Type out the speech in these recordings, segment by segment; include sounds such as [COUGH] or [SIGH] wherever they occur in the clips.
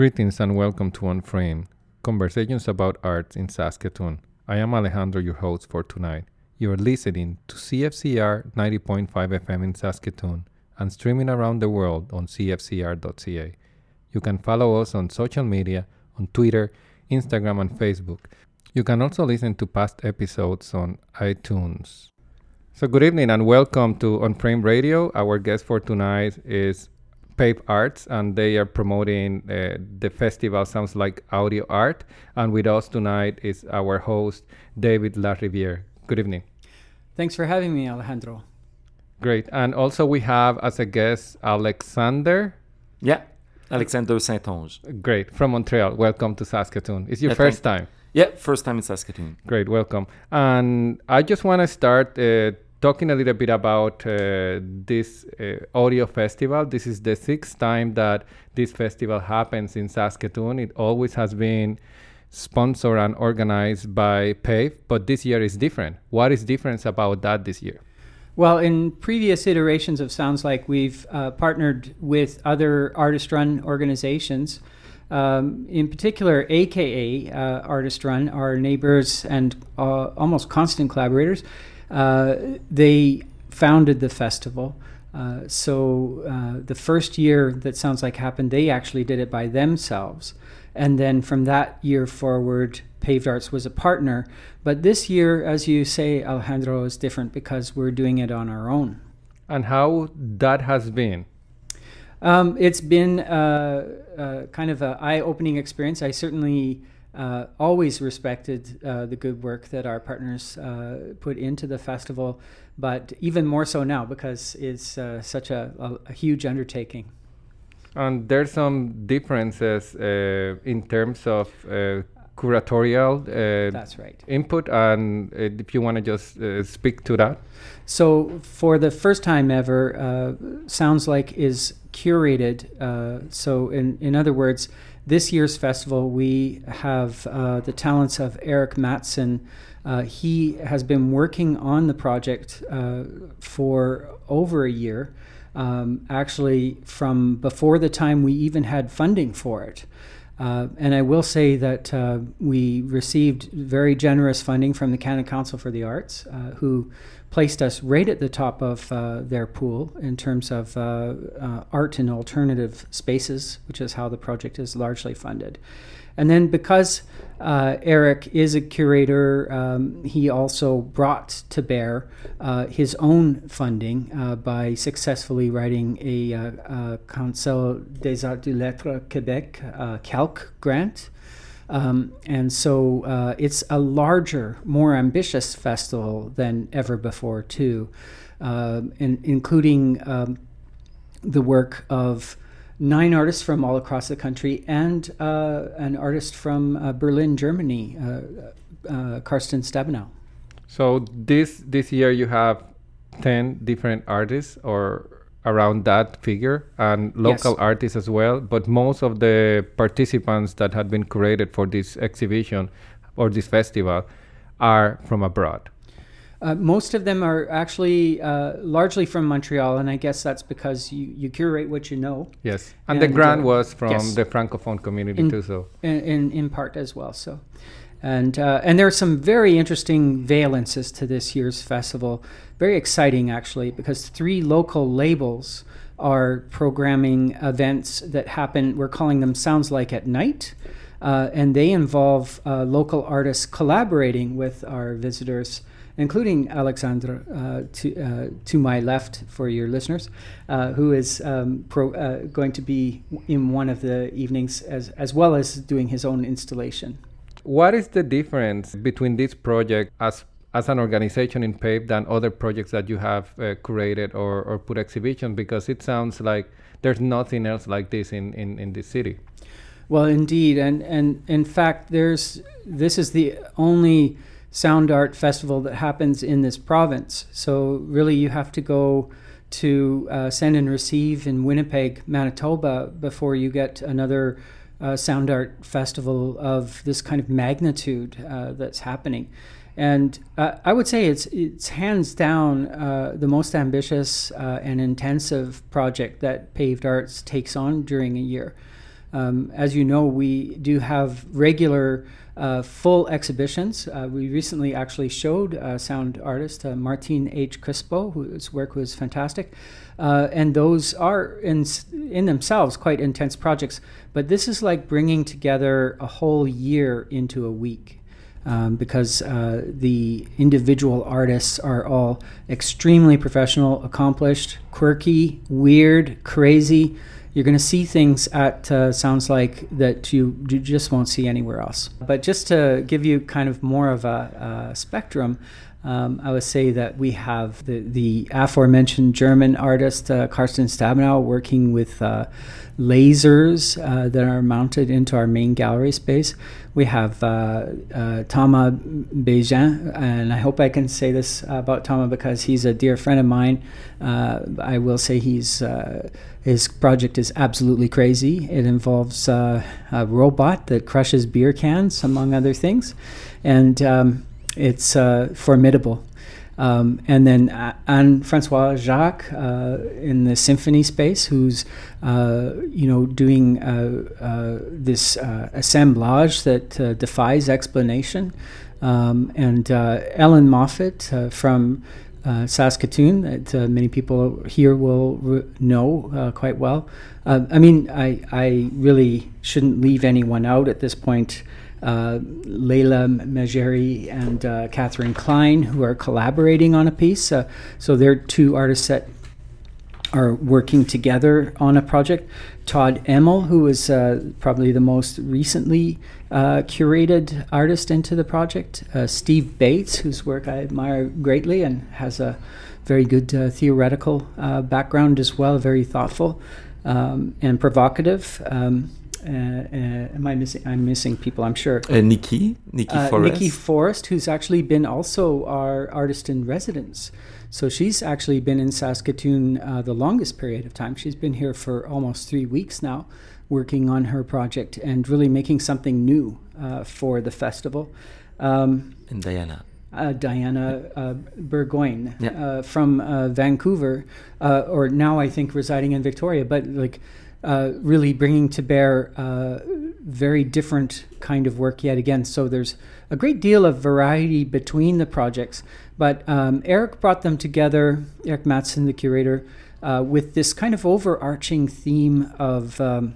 Greetings and welcome to Unframed, conversations about arts in Saskatoon. I am Alejandro, your host for tonight. You are listening to CFCR 90.5 FM in Saskatoon and streaming around the world on cfcr.ca. You can follow us on social media on Twitter, Instagram, and Facebook. You can also listen to past episodes on iTunes. So, good evening and welcome to Unframed Radio. Our guest for tonight is Paved Arts, and they are promoting uh, the festival Sounds Like Audio Art. And with us tonight is our host, David Lariviere. Good evening. Thanks for having me, Alejandro. Great. And also, we have as a guest Alexander. Yeah, Alexander Saint-Onge. Great. From Montreal. Welcome to Saskatoon. It's your Yeah, first thank- time. Yeah, first time in Saskatoon. Great, welcome. And I just want to start uh, talking a little bit about uh, this uh, audio festival. This is the sixth time that this festival happens in Saskatoon. It always has been sponsored and organized by PAVE, but this year is different. What is different about that this year? Well, in previous iterations of Sounds Like, we've uh, partnered with other artist run organizations. Um, in particular, AKA uh, Artist Run, our neighbors and uh, almost constant collaborators, they founded the festival. Uh, so uh, the first year that Sounds Like happened, they actually did it by themselves. And then from that year forward, Paved Arts was a partner. But this year, as you say, Alejandro, is different because we're doing it on our own. And how that has been? Um, it's been uh, uh, kind of an eye-opening experience. I certainly uh, always respected uh, the good work that our partners uh, put into the festival, but even more so now because it's uh, such a, a, a huge undertaking. And there's some differences uh, in terms of uh, curatorial uh, That's right. input, and uh, if you want to just uh, speak to that. So, for the first time ever, uh, Sounds Like is curated. Uh, so, in, in other words, this year's festival, we have uh, the talents of Eric Mattson. Uh, he has been working on the project uh, for over a year, um, actually, from before the time we even had funding for it. Uh, and I will say that uh, we received very generous funding from the Canada Council for the Arts, uh, who placed us right at the top of uh, their pool in terms of uh, uh, art in alternative spaces, which is how the project is largely funded. And then because uh, Eric is a curator, um, he also brought to bear uh, his own funding by successfully writing a, Conseil des Arts du Lettres Québec CALQ grant. Um, and so uh, it's a larger, more ambitious festival than ever before, too, in, including um, the work of nine artists from all across the country and uh, an artist from uh, Berlin, Germany, uh, uh, Karsten Stabenow. So this this year you have ten different artists or around that figure and local Yes. artists as well. But most of the participants that had been created for this exhibition or this festival are from abroad. Uh, most of them are actually uh, largely from Montreal, and I guess that's because you, you curate what you know. Yes, and, the grant uh, was from yes. the francophone community In- too. So in, in, in part as well. So, and uh, and there are some very interesting valences to this year's festival. Very exciting, actually, because three local labels are programming events that happen. We're calling them Sounds Like at Night. Uh, and they involve uh, local artists collaborating with our visitors, including Alexandra uh, to, uh, to my left for your listeners, uh, who is um, pro, uh, going to be in one of the evenings as, as well as doing his own installation. What is the difference between this project as as an organization in PAVE than other projects that you have uh, curated or, or put exhibition? Because it sounds like there's nothing else like this in, in, in this city. Well, indeed, and and in fact, there's this is the only sound art festival that happens in this province. So really, you have to go to uh, send and receive in Winnipeg, Manitoba, before you get another uh, sound art festival of this kind of magnitude uh, that's happening. And uh, I would say it's it's hands down uh, the most ambitious uh, and intensive project that Paved Arts takes on during a year. Um, as you know, we do have regular uh, full exhibitions. Uh, we recently actually showed uh, sound artist uh, Martin H. Crispo, whose work was fantastic. Uh, and those are in, in themselves quite intense projects. But this is like bringing together a whole year into a week. Um, because uh, the individual artists are all extremely professional, accomplished, quirky, weird, crazy, you're going to see things at uh, sounds like that you, you just won't see anywhere else. But just to give you kind of more of a, a spectrum, um, I would say that we have the, the aforementioned German artist uh, Karsten Stabenow working with uh, lasers uh, that are mounted into our main gallery space. We have uh, uh, Thomas Bégin, and I hope I can say this about Thomas because he's a dear friend of mine. Uh, I will say he's his project is absolutely crazy. It involves a robot that crushes beer cans, among other things, and um, it's uh, formidable. Um, and then uh, Anne Françoise Jacques uh, in the symphony space, who's uh, you know doing uh, uh, this assemblage that defies explanation, um, and Ellen Moffat from Saskatoon, that many people here will re- know quite well. I mean, I I really shouldn't leave anyone out at this point uh, Leila Megeri and uh, Catherine Klein, who are collaborating on a piece. Uh, so they're two artists that are working together on a project. Todd Emmel, who uh, probably the most recently uh, curated artist into the project. Uh, Steve Bates, whose work I admire greatly and has a very good uh, theoretical uh, background as well, very thoughtful um, and provocative. Um, uh, uh, am I missing? I'm missing people. I'm sure. Uh, Nikki, Nikki Forrest. Nikki Forrest, who's actually been also our artist in residence. So she's actually been in Saskatoon uh, the longest period of time. She's been here for almost three weeks now, working on her project and really making something new uh, for the festival. Um, and Diana. Uh, Diana uh, Burgoyne yeah. from Vancouver, or now I think residing in Victoria, but like uh, really bringing to bear uh, very different kind of work yet again. So there's a great deal of variety between the projects, but um, Eric brought them together, Eric Mattson, the curator, uh, with this kind of overarching theme of. Um,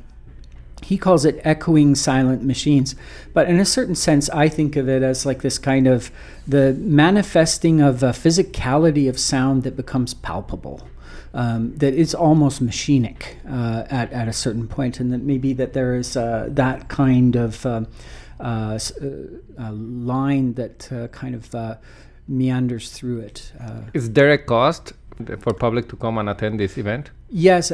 he calls it echoing silent machines. But in a certain sense, I think of it as like this kind of the manifesting of a physicality of sound that becomes palpable um, that it's almost machinic uh, at, at a certain point, and that maybe that there is uh, that kind of um, uh, uh line that uh, kind of uh, meanders through it. is there a cost for public to come and attend this event? Yes,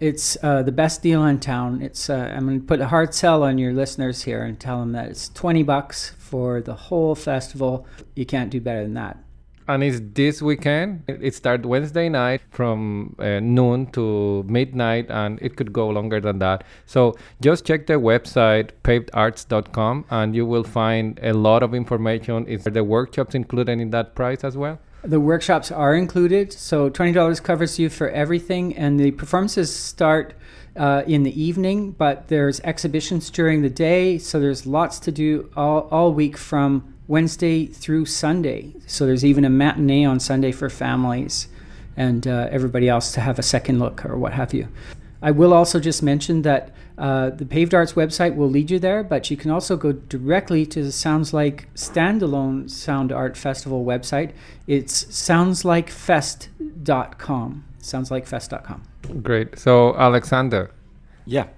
it's the best deal in town. It's I'm going to put a hard sell on your listeners here and tell them that it's twenty bucks for the whole festival. You can't do better than that and it's this weekend. It starts Wednesday night from uh, noon to midnight, and it could go longer than that. So just check the website pavedarts.com, and you will find a lot of information. Is the workshops included in that price as well? The workshops are included, so twenty dollars covers you for everything, and the performances start. Uh, in the evening, but there's exhibitions during the day, so there's lots to do all, all week from Wednesday through Sunday. So there's even a matinee on Sunday for families and uh, everybody else to have a second look or what have you. I will also just mention that uh, the Paved Arts website will lead you there, but you can also go directly to the Sounds Like standalone Sound Art Festival website. It's soundslikefest.com. Soundslikefest.com. Great. So, Alexander. Yeah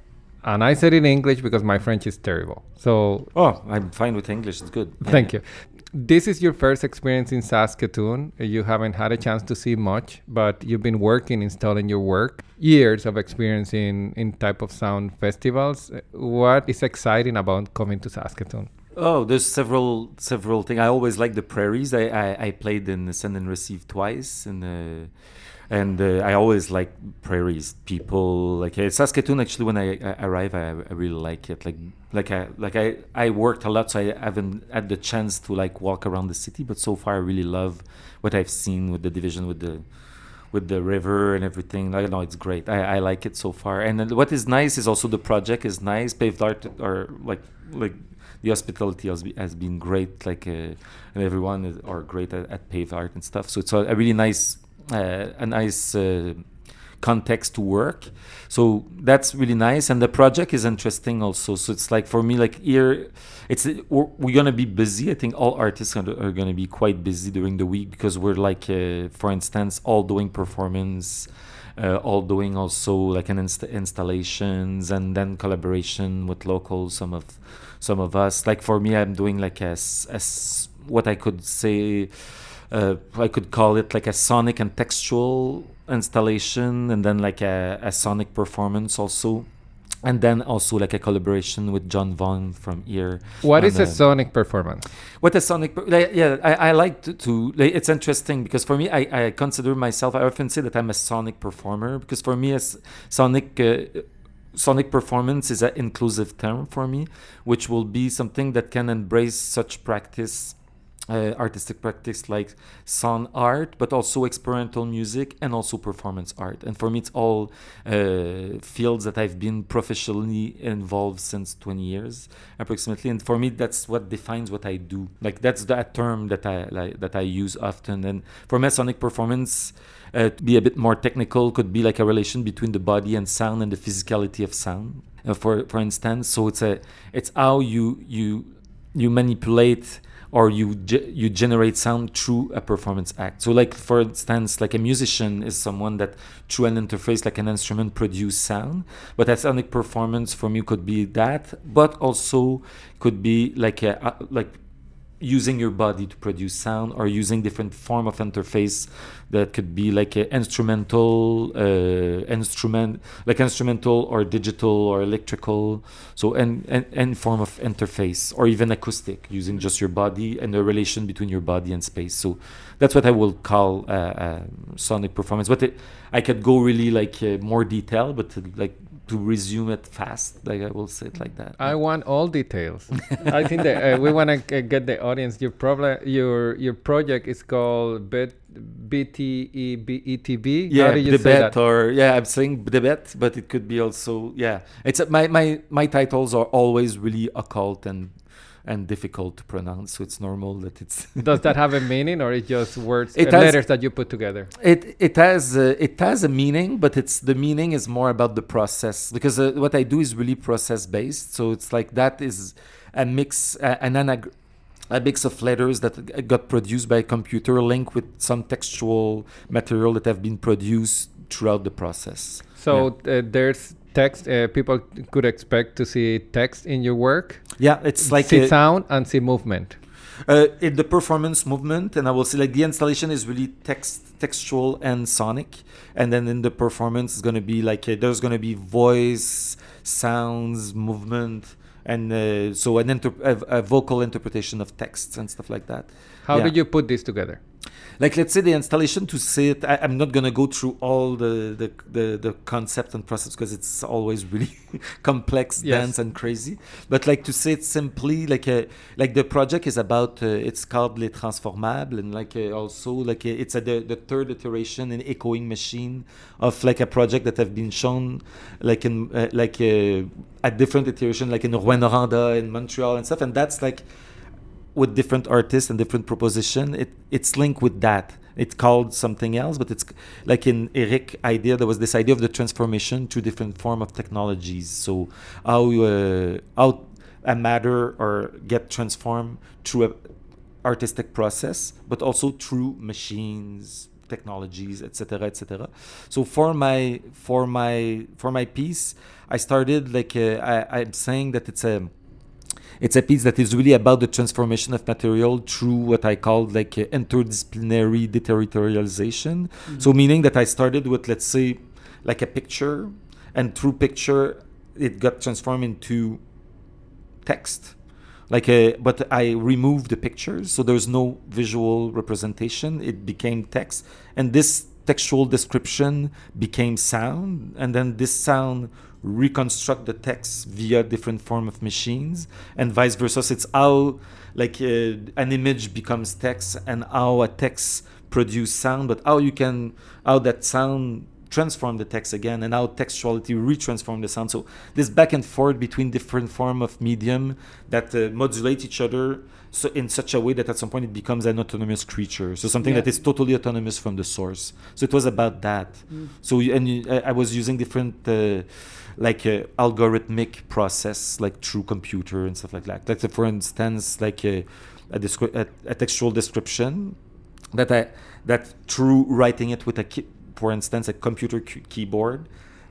and I said it in English because my French is terrible. So oh, I'm fine with English. It's good. [LAUGHS] Thank yeah. you. This is your first experience in Saskatoon. You haven't had a chance to see much, but you've been working, installing your work. Years of experience in, in type of sound festivals. What is exciting about coming to Saskatoon? Oh, there's several several things. I always like the prairies. I, I, I played in Send and Receive twice in the and uh, I always like prairies. People like uh, Saskatoon. Actually, when I, arrive, I, I, really like it. Like like I like I I worked a lot, so I haven't had the chance to like walk around the city. But so far, I really love what I've seen with the division with the with the river and everything. I know it's great. I, I like it so far. And what is nice is also the project is nice. Paved art or like like the hospitality has, be, has been great. Like uh, and everyone is, are great at, at paved art and stuff. So it's a, a really nice a nice. Uh, context to work. So that's really nice. And the project is interesting also. So it's like for me like here it's we're, we're gonna be busy. I think all artists are, are gonna be quite busy during the week because we're like uh, for instance all doing performance uh, all doing also like an inst- installations and then collaboration with locals some of some of us. Like for me i'm doing like as as what i could say uh, I could call it like a sonic and textual installation, and then like a, a sonic performance also, and then also like a collaboration with John Vaughn from here. What is a uh, sonic performance? what a sonic per- like, yeah i, I like to, to like, it's interesting because for me I, I consider myself i often say that i'm a sonic performer because for me as sonic uh, sonic performance is an inclusive term for me which will be something that can embrace such practice uh, artistic practice like sound art, but also experimental music and also performance art. And for me, it's all uh, fields that I've been professionally involved since 20 years approximately. And for me, that's what defines what I do. Like that's that term that I like, that I use often. And for me, sonic performance. Uh, to be a bit more technical, could be like a relation between the body and sound and the physicality of sound. Uh, for for instance, so it's a it's how you you you manipulate or you ge- you generate sound through a performance act. So, like for instance, like a musician is someone that through an interface, like an instrument, produce sound. But a sonic performance for me could be that, but also could be like a uh, like using your body to produce sound or using different form of interface that could be like a instrumental uh, instrument like instrumental or digital or electrical. So and, and form of interface or even acoustic using just your body and the relation between your body and space. So that's what i will call uh, uh, sonic performance. But it, i could go really like uh, more detail but like to resume it fast like i will say it like that I want all details. [LAUGHS] I think that uh, we want to get the audience. Your problem, your your project is called Bet BTEBETB. yeah How do you the say bet that? or yeah i'm saying the bet but it could be also yeah it's uh, my my my titles are always really occult and and difficult to pronounce so it's normal that it's [LAUGHS] Does that have a meaning, or it's just words, It uh, has- letters that you put together? it it has uh, it has a meaning but it's the meaning is more about the process because uh, what i do is really process based so it's like that is a mix uh, an anag- a mix of letters that got produced by a computer linked with some textual material that have been produced throughout the process So uh, there's text. Uh, people could expect to see text in your work, yeah it's like see a- sound and see movement. Uh, in the performance movement, and I will say like the installation is really text, textual and sonic, and then in the performance is gonna be like there's gonna be voice, sounds, movement, and uh, so an inter- a, a vocal interpretation of texts and stuff like that. How Yeah. did you put this together? Like let's say the installation to say it, I, I'm not gonna go through all the the, the, the concept and process because it's always really [LAUGHS] complex, Yes. dense, and crazy. But like to say it simply, like a, like the project is about uh, it's called Les Transformables, and like uh, also like uh, it's a, the, the third iteration in echoing machine of like a project that have been shown like in uh, like uh, at different iteration, like in Rwanda in Montreal and stuff, and that's like with different artists and different proposition it it's linked with that. It's called something else but it's like in eric idea there was this idea of the transformation to different form of technologies. So how uh, how a matter or get transformed through a artistic process but also through machines technologies etc etc so for my for my for my piece i started like uh, I, i'm saying that it's a it's a piece that is really about the transformation of material through what I call like uh, interdisciplinary deterritorialization. So meaning that I started with let's say like a picture, and through picture it got transformed into text. Like a, but I removed the pictures, so there's no visual representation. It became text, and this textual description became sound, and then this sound reconstruct the text via different form of machines and vice versa so it's how like uh, an image becomes text and how a text produce sound, but how you can how that sound transform the text again and how textuality retransform the sound. So this back and forth between different form of medium that uh, modulate each other so in such a way that at some point it becomes an autonomous creature. So something Yeah. that is totally autonomous from the source. So it was about that. Mm. So and you, I I was using different uh, like uh, algorithmic process like through computer and stuff like that. Like uh, for instance, like a, a, descri- a, a textual description that I that through writing it with a key, for instance a computer key- keyboard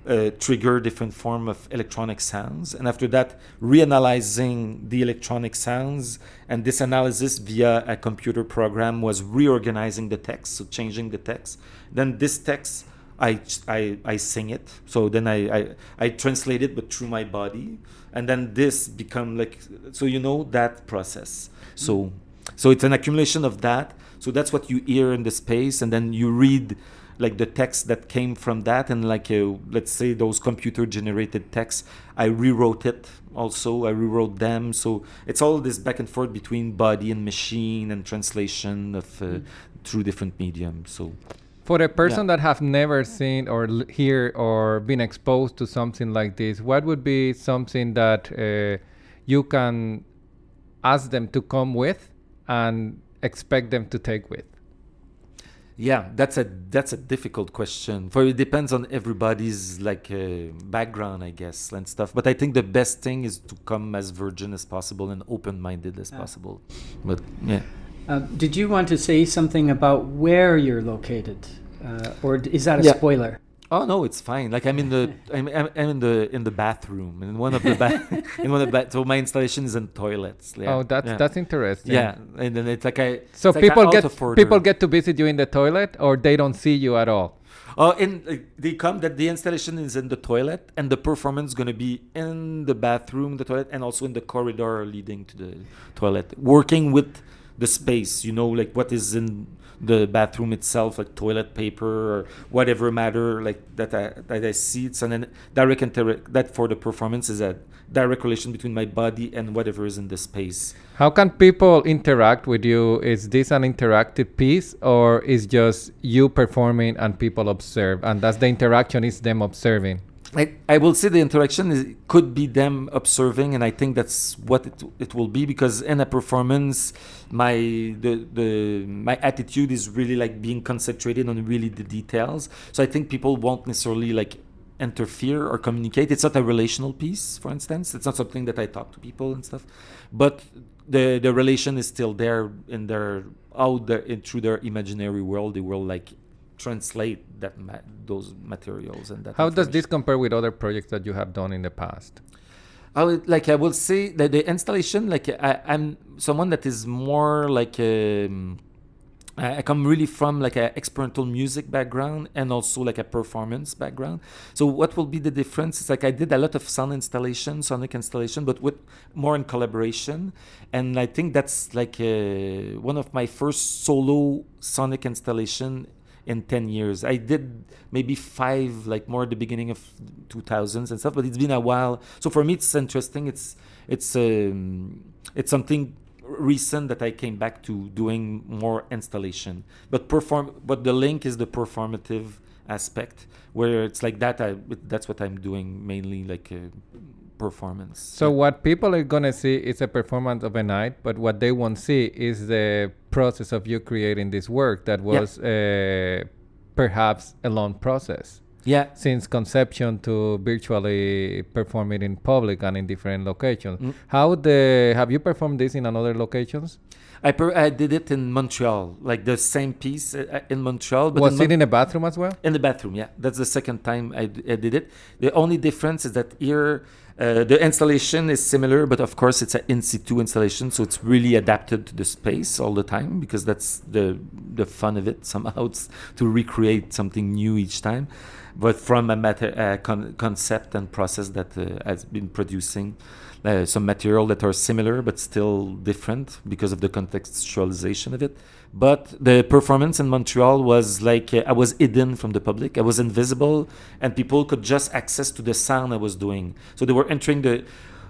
uh, trigger different form of electronic sounds and after that reanalyzing the electronic sounds and this analysis via a computer program was reorganizing the text so changing the text then this text I, I, I sing it. So then I, I, I translate it but through my body. And then this become like so you know that process. So so it's an accumulation of that. So that's what you hear in the space and then you read like the text that came from that. And like uh, let's say those computer generated texts i rewrote it also. I rewrote them. So it's all this back and forth between body and machine and translation of uh, through different mediums. So For a person that have never seen or l- hear or been exposed to something like this, what would be something that uh, you can ask them to come with and expect them to take with? Yeah, that's a that's a difficult question. For it depends on everybody's like uh, background, I guess, and stuff. But I think the best thing is to come as virgin as possible and open-minded as Ah. possible. But yeah, Uh, did you want to say something about where you're located, uh, or is that a Yeah. spoiler? oh no, it's fine. Like I'm in the [LAUGHS] I'm, I'm, I'm in the in the bathroom in one of the ba- [LAUGHS] in one of the ba- so my installation is in toilets. Yeah. oh, that's yeah. that's interesting. yeah, and then it's like I So it's like people I get people get to visit you in the toilet, or they don't see you at all. Oh, in uh, they come that the installation is in the toilet, and the performance is going to be in the bathroom, the toilet, and also in the corridor leading to the toilet. Working with the space, you know, like what is in the bathroom itself, like toilet paper or whatever matter, like that I that I see. It's then direct inter- that for the performance is a direct relation between my body and whatever is in the space. How can people interact with you? Is this an interactive piece, or is just you performing and people observe, and that's the interaction is them observing? I, I will say the interaction is, could be them observing, and I think that's what it, it will be because in a performance, my the the my attitude is really like being concentrated on really the details. So I think people won't necessarily like interfere or communicate. It's not a relational piece, for instance. It's not something that I talk to people and stuff, but the the relation is still there in their out there in, through their imaginary world. They will like translate that ma- those materials and that. How does this compare with other projects that you have done in the past? I would like I will say that the installation like I, I'm someone that is more like um, I come really from like a experimental music background and also like a performance background. So what will be the difference? It's like I did a lot of sound installation, sonic installation, but with more in collaboration. And I think that's like uh, one of my first solo sonic installation in 10 years. I did maybe five, like more at the beginning of 2000s and stuff, but it's been a while. So for me, it's interesting. It's it's um, it's something recent that I came back to doing more installation. But perform, but the link is the performative aspect, where it's like that. I that's what I'm doing mainly, like uh, performance. So what people are gonna see is a performance of a night, but what they won't see is the process of you creating this work that Yeah. was uh, perhaps a long process yeah, since conception to virtually perform it in public and in different locations. Mm. How the have you performed this in another locations? I per- I did it in Montreal, like the same piece uh, uh, in Montreal. But was in Mon- it in a bathroom as well? In the bathroom, yeah. That's the second time I, d- I did it. The only difference is that here uh, the installation is similar, but of course it's an in situ installation, so it's really adapted to the space all the time because that's the the fun of it. [LAUGHS] Somehow to recreate something new each time, but from a matter uh, con- concept and process that uh, has been producing. Uh, some material that are similar but still different because of the contextualization of it. But the performance in Montreal was like uh, I was hidden from the public. I was invisible, and people could just access to the sound I was doing. So they were entering the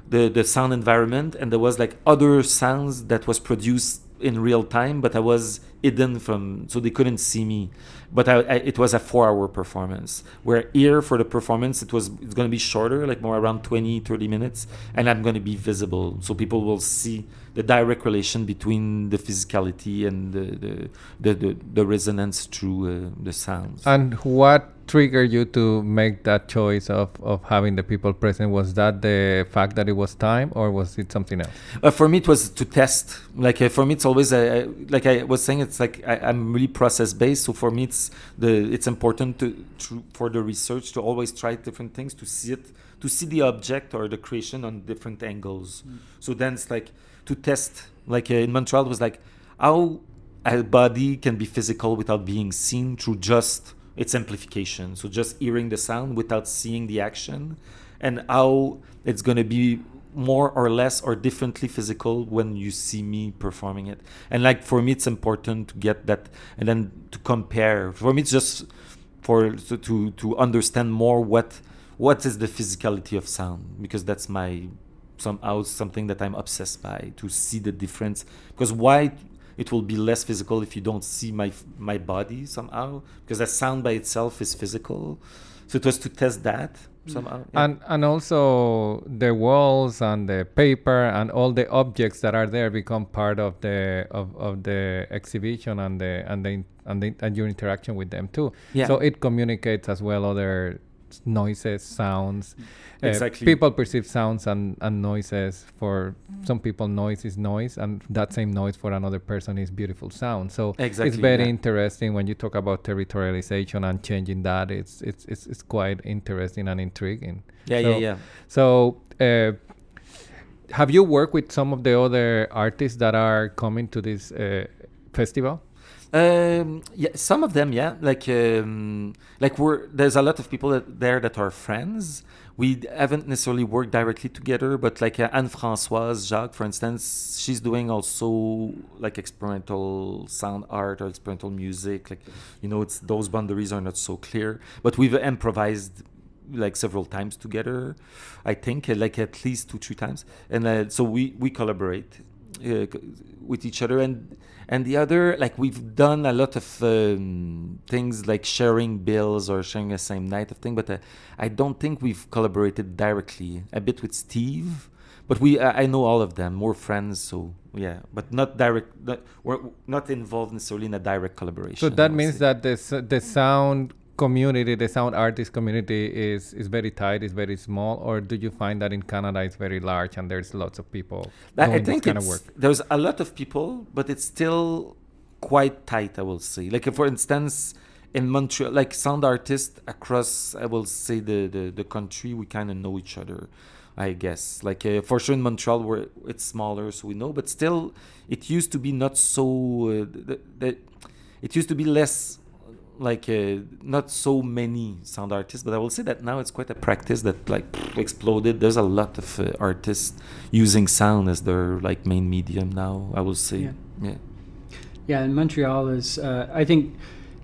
the, the sound environment, and there was like other sounds that was produced in real time, but I was hidden from, so they couldn't see me. But I, I, it was a four-hour performance. Where here for the performance, it was it's going to be shorter, like more around 20, 30 minutes, and I'm going to be visible, so people will see the direct relation between the physicality and the the, the, the, the resonance through uh, the sounds. And what triggered you to make that choice of, of having the people present? Was that the fact that it was time, or was it something else? Uh, for me, it was to test. Like uh, for me, it's always uh, like I was saying. It's like I, am really process based. So for me, it's the it's important to, to for the research to always try different things to see it to see the object or the creation on different angles. Mm. So then it's like to test. Like uh, in Montreal, it was like how a body can be physical without being seen through just its amplification. So just hearing the sound without seeing the action, and how it's going to be more or less or differently physical when you see me performing it. And like for me, it's important to get that and then to compare. For me, it's just for to to, understand more what what is the physicality of sound because that's my somehow something that I'm obsessed by to see the difference. Because why it will be less physical if you don't see my my body somehow because that sound by itself is physical. So it was to test that somehow. Yeah. And and also the walls and the paper and all the objects that are there become part of the of, of the exhibition and the and the and, the, and your interaction with them too. Yeah. So it communicates as well other noises, sounds. Uh, exactly. People perceive sounds and, and noises. For some people, noise is noise, and that same noise for another person is beautiful sound. So exactly, it's very yeah. interesting when you talk about territorialization and changing that. It's it's it's, it's quite interesting and intriguing. Yeah, so, yeah, yeah. So. Uh, have you worked with some of the other artists that are coming to this uh, festival? Um, yeah, some of them, yeah. Like, um, like we're there's a lot of people that, there that are friends. We haven't necessarily worked directly together, but like uh, Anne Françoise Jacques, for instance, she's doing also like experimental sound art or experimental music. Like, you know, it's those boundaries are not so clear. But we've improvised like several times together. I think like at least two, three times, and uh, so we we collaborate uh, with each other. And and the other like we've done a lot of um, things like sharing bills or sharing the same night of thing but uh, i don't think we've collaborated directly. A bit with steve but we uh, i know all of them more friends so yeah. But not direct not, we're not involved necessarily in a direct collaboration so that means that the, the sound community, the sound artist community is is very tight, is very small, or do you find that in Canada it's very large and there's lots of people doing I think this kind of work? There's a lot of people, but it's still quite tight. I will say, like for instance, in Montreal, like sound artists across, I will say the the, the country, we kind of know each other. I guess. Like uh, for sure in Montreal, where it's smaller, so we know. But still, it used to be not so. Uh, it used to be less like uh, not so many sound artists, but I will say that now it's quite a practice that like exploded. There's a lot of uh, artists using sound as their like main medium now. I will say, yeah, yeah. yeah and Montreal is, uh, I think,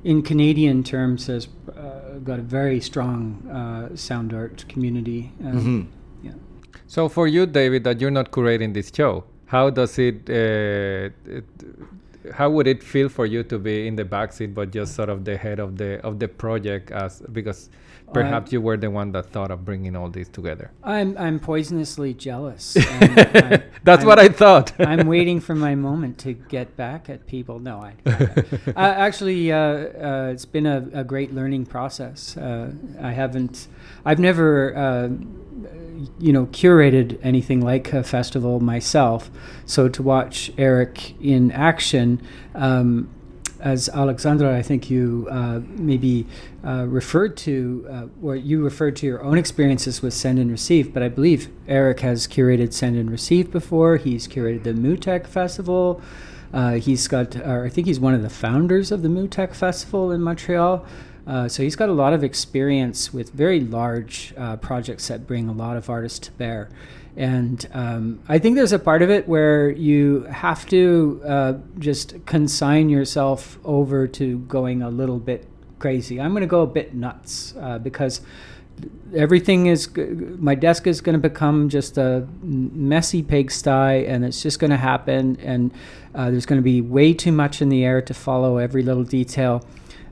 in Canadian terms, has uh, got a very strong uh, sound art community. Um, mm-hmm. Yeah. So for you, David, that you're not curating this show, how does it, uh, it how would it feel for you to be in the backseat but just sort of the head of the of the project as because perhaps you were the one that thought of bringing all these together? I'm i'm poisonously jealous. [LAUGHS] I'm, [LAUGHS] that's I'm, what i thought. [LAUGHS] I'm waiting for my moment to get back at people. No i uh, actually uh, uh, it's been a, a, great learning process. Uh, i haven't i've never uh, you know, curated anything like a festival myself. So to watch Eric in action, um, as Alexandra, I think you uh, maybe uh, referred to, uh, or you referred to your own experiences with Send and Receive, but I believe Eric has curated Send and Receive before. He's curated the MUTEK Festival. Uh, he's got, I think he's one of the founders of the MUTEK Festival in Montreal. Uh, so he's got a lot of experience with very large uh, projects that bring a lot of artists to bear. And um, I think there's a part of it where you have to uh, just consign yourself over to going a little bit crazy. I'm going to go a bit nuts uh, because everything is my desk is going to become just a messy pigsty and it's just going to happen and uh, there's going to be way too much in the air to follow every little detail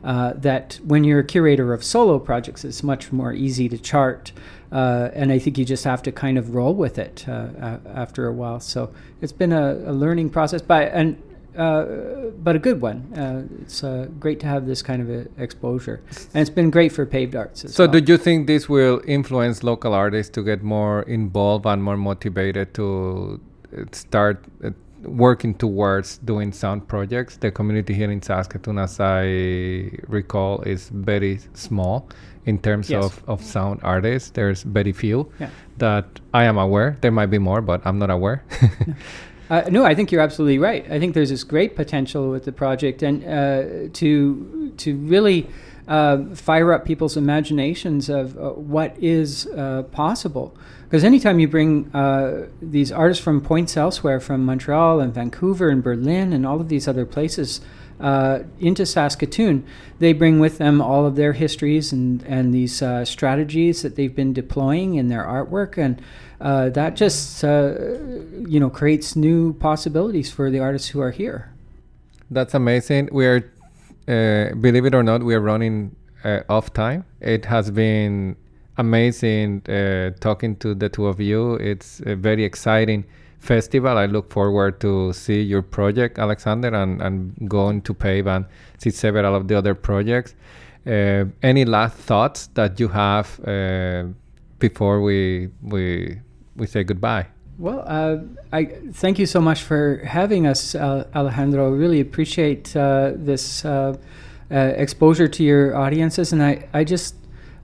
uh, that when you're a curator of solo projects it's much more easy to chart uh, and I think you just have to kind of roll with it uh, after a while. So it's been a, a learning process, but and uh, but a good one. Uh, it's uh, great to have this kind of a exposure, and it's been great for paved arts. As So, well. do you think this will influence local artists to get more involved and more motivated to start uh, working towards doing sound projects? The community here in Saskatoon, as I recall, is very small in terms Yes. of, of sound artists. There's very few Yeah. that I am aware. There might be more, but I'm not aware. [LAUGHS] Uh, no, I think you're absolutely right. I think there's this great potential with the project, and uh, to to really uh, fire up people's imaginations of uh, what is uh, possible. Because anytime you bring uh, these artists from points elsewhere, from Montreal and Vancouver and Berlin and all of these other places, uh, into Saskatoon, they bring with them all of their histories and, and these uh, strategies that they've been deploying in their artwork. And that just, you know, creates new possibilities for the artists who are here. That's amazing. We are, uh, believe it or not, we are running uh, off time. It has been amazing uh, talking to the two of you. It's a very exciting festival. I look forward to see your project, Alexander, and, and going to Pave and see several of the other projects. Uh, any last thoughts that you have uh, before we we we say goodbye? Well, uh, I thank you so much for having us, uh, Alejandro. Really appreciate uh, this uh, uh, exposure to your audiences, and I, I just,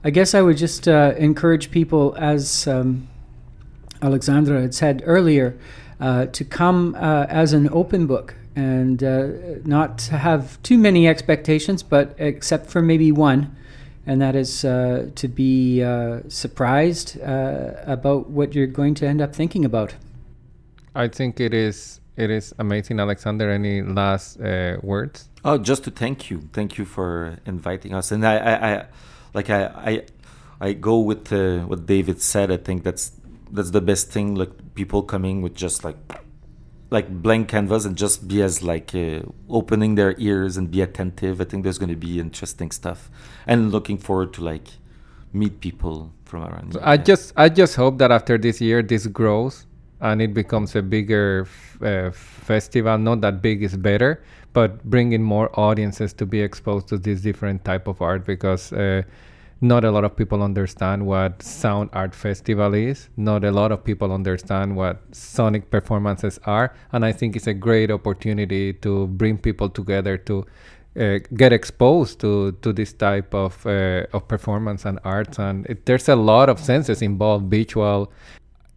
I guess I would just uh, encourage people, as um, Alexandra had said earlier, to come as an open book and not to have too many expectations, but except for maybe one, and that is uh, to be uh, surprised uh, about what you're going to end up thinking about. I think it is it is amazing, Alexander. Any last uh, words? Oh, just to thank you, thank you for inviting us. And I, I, I like I, I, I go with uh, what David said. I think that's that's the best thing. Like people coming with just like like blank canvas and just be as like uh, opening their ears and be attentive. I think there's going to be interesting stuff, and looking forward to like meet people from around. So I just I just hope that after this year this grows and it becomes a bigger f- uh, festival. Not that big is better, but bringing more audiences to be exposed to this different type of art because uh, not a lot of people understand what sound art festival is. Not a lot of people understand what sonic performances are, and I think it's a great opportunity to bring people together to uh, get exposed to to this type of uh, of performance and arts and it, there's a lot of senses involved visual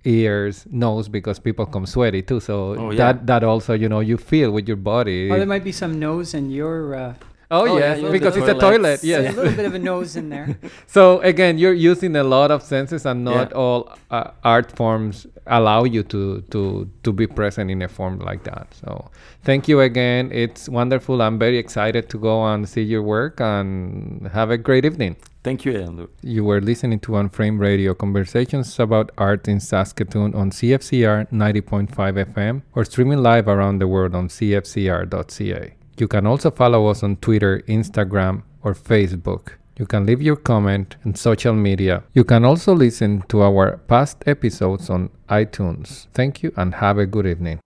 ears nose because people come sweaty too so Oh, yeah. that that also you know you feel with your body Oh, there might be some nose in your. Uh, oh, Oh, yeah, yes yeah, because the it's a toilet toilets. yes a little bit of a nose in there. [LAUGHS] so again you're using a lot of senses and not Yeah. all uh, art forms allow you to to to be present in a form like that so thank you again it's wonderful i'm very excited to go and see your work and have a great evening Thank you, Andrew. you were listening to Unframed Radio conversations about art in Saskatoon on CFCR 90.5 FM or streaming live around the world on cfcr.ca. You can also follow us on Twitter, Instagram, or Facebook. You can leave your comment on social media. You can also listen to our past episodes on iTunes. Thank you and have a good evening.